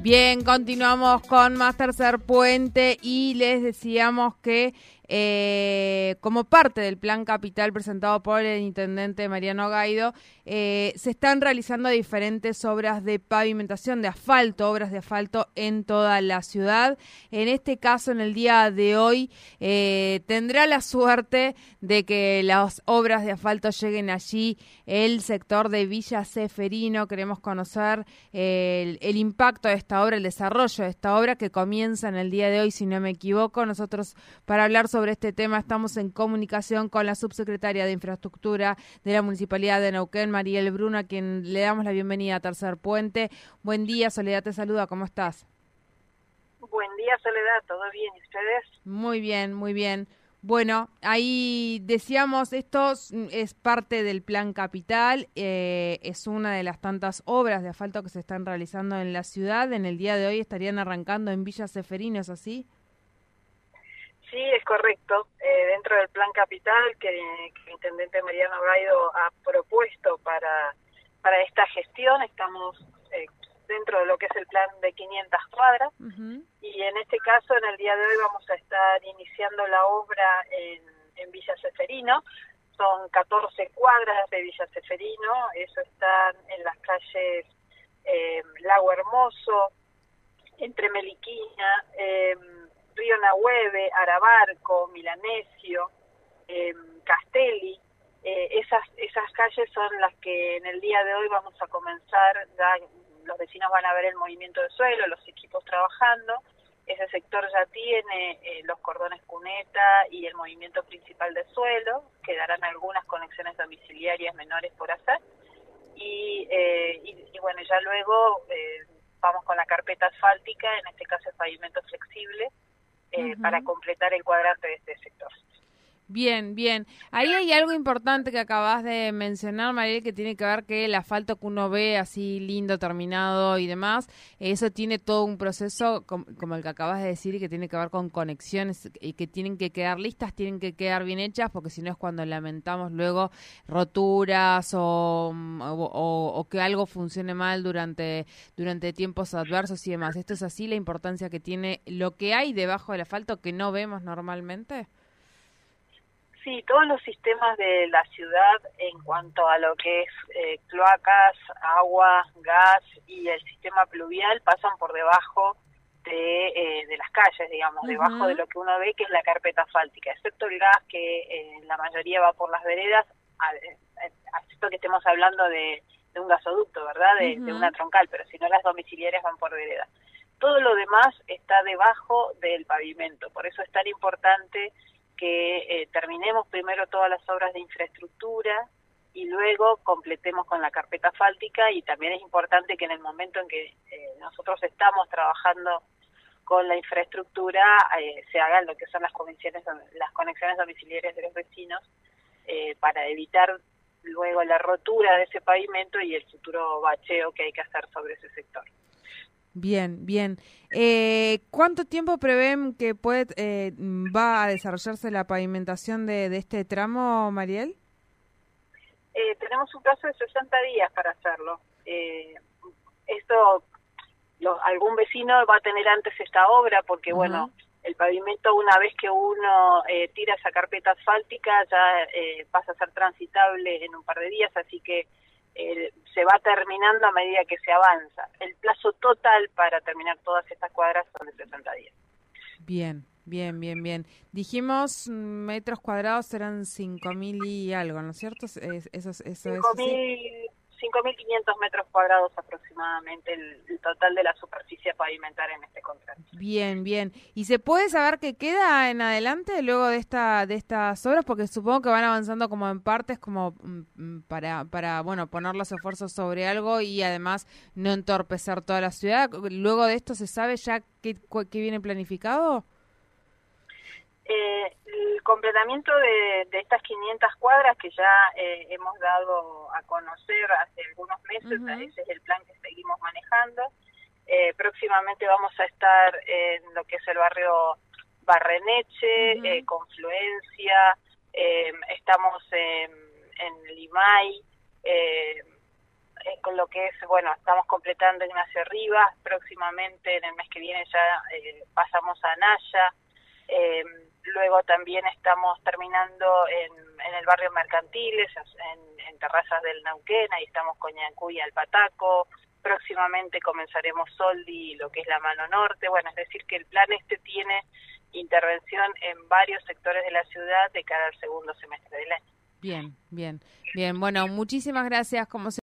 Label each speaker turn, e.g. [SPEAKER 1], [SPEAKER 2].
[SPEAKER 1] Bien, continuamos con más tercer puente y les decíamos que eh, como parte del plan capital presentado por el intendente Mariano Gaido, eh, se están realizando diferentes obras de pavimentación, de asfalto, obras de asfalto en toda la ciudad. En este caso, en el día de hoy, eh, tendrá la suerte de que las obras de asfalto lleguen allí el sector de Villa Seferino. Queremos conocer el, el impacto de esta obra, el desarrollo de esta obra que comienza en el día de hoy, si no me equivoco. Nosotros, para hablar sobre sobre este tema estamos en comunicación con la subsecretaria de Infraestructura de la Municipalidad de Neuquén, Mariel Bruno, a quien le damos la bienvenida a Tercer Puente. Buen día, Soledad te saluda, ¿cómo estás?
[SPEAKER 2] Buen día, Soledad, ¿todo bien? ¿Y ustedes?
[SPEAKER 1] Muy bien, muy bien. Bueno, ahí decíamos, esto es parte del Plan Capital, eh, es una de las tantas obras de asfalto que se están realizando en la ciudad. En el día de hoy estarían arrancando en Villa Seferino, ¿es así?
[SPEAKER 2] Sí, es correcto. Eh, dentro del plan capital que, el intendente Mariano Gaido ha propuesto para, para esta gestión, estamos eh, dentro de lo que es el plan de 500 cuadras y en este caso, en el día de hoy, vamos a estar iniciando la obra en, en Villa Seferino. Son 14 cuadras de Villa Seferino, eso están en las calles eh, Lago Hermoso, entre Meliquina, eh, Río Nahueve, Arabarco, Milanesio, eh, Castelli, eh, esas, esas calles son las que en el día de hoy vamos a comenzar, los vecinos van a ver el movimiento de suelo, los equipos trabajando, ese sector ya tiene eh, los cordones cuneta y el movimiento principal de suelo, quedarán algunas conexiones domiciliarias menores por hacer, y, y, bueno, ya luego vamos con la carpeta asfáltica, en este caso el pavimento flexible, eh, para completar el cuadrante de este sector.
[SPEAKER 1] Bien, bien. Ahí hay algo importante que acabas de mencionar, Mariel, que tiene que ver que el asfalto que uno ve así lindo, terminado y demás, eso tiene todo un proceso como, el que acabas de decir y que tiene que ver con conexiones y que tienen que quedar listas, tienen que quedar bien hechas, porque si no es cuando lamentamos luego roturas o, o, que algo funcione mal durante, durante tiempos adversos y demás. ¿Esto es así la importancia que tiene lo que hay debajo del asfalto que no vemos normalmente?
[SPEAKER 2] Sí, todos los sistemas de la ciudad en cuanto a lo que es eh, cloacas, agua, gas y el sistema pluvial pasan por debajo de, eh, de las calles, digamos, debajo de lo que uno ve que es la carpeta asfáltica, excepto el gas que eh, la mayoría va por las veredas, excepto que estemos hablando de, un gasoducto, ¿verdad? De, de, una troncal, pero si no las domiciliarias van por veredas. Todo lo demás está debajo del pavimento, por eso es tan importante que eh, terminemos primero todas las obras de infraestructura y luego completemos con la carpeta asfáltica y también es importante que en el momento en que eh, nosotros estamos trabajando con la infraestructura eh, se hagan lo que son las conexiones las conexiones domiciliarias de los vecinos para evitar luego la rotura de ese pavimento y el futuro bacheo que hay que hacer sobre ese sector.
[SPEAKER 1] Bien, bien. Eh, ¿Cuánto tiempo prevén que puede eh, va a desarrollarse la pavimentación de, este tramo, Mariel?
[SPEAKER 2] Eh, tenemos un plazo de 60 días para hacerlo. esto, algún vecino va a tener antes esta obra porque, bueno, el pavimento una vez que uno tira esa carpeta asfáltica ya pasa a ser transitable en un par de días, así que se va terminando a medida que se avanza. El plazo total para terminar todas estas cuadras son de 60 días.
[SPEAKER 1] Bien, bien, bien, bien. Dijimos mm, metros cuadrados serán 5.000 y algo, ¿no es cierto? eso, eso
[SPEAKER 2] 5.500 metros cuadrados aproximadamente el, total de la superficie pavimentar en este contrato.
[SPEAKER 1] Bien, bien. ¿Y se puede saber qué queda en adelante luego de esta de estas obras? Porque supongo que van avanzando como en partes, como mm, mm, para, para bueno, poner los esfuerzos sobre algo y además no entorpecer toda la ciudad. Luego de esto, ¿se sabe ya qué, qué viene planificado?
[SPEAKER 2] Eh, completamiento de, estas 500 cuadras que ya eh, hemos dado a conocer hace algunos meses, ese es el plan que seguimos manejando. Eh, próximamente vamos a estar en lo que es el barrio Barreneche, Confluencia, estamos en, en Limay, eh, con lo que es, bueno, estamos completando Ignacio Rivas, próximamente en el mes que viene ya eh, pasamos a Naya, eh, luego también estamos terminando en, en el barrio Mercantiles, en, Terrazas del Nauquén, ahí estamos con Ñancuy y Alpataco, próximamente comenzaremos Soldi, lo que es la mano norte, bueno, es decir, que el plan este tiene intervención en varios sectores de la ciudad de cara al segundo semestre del año.
[SPEAKER 1] Bien, bien, bien. Bueno, muchísimas gracias. Como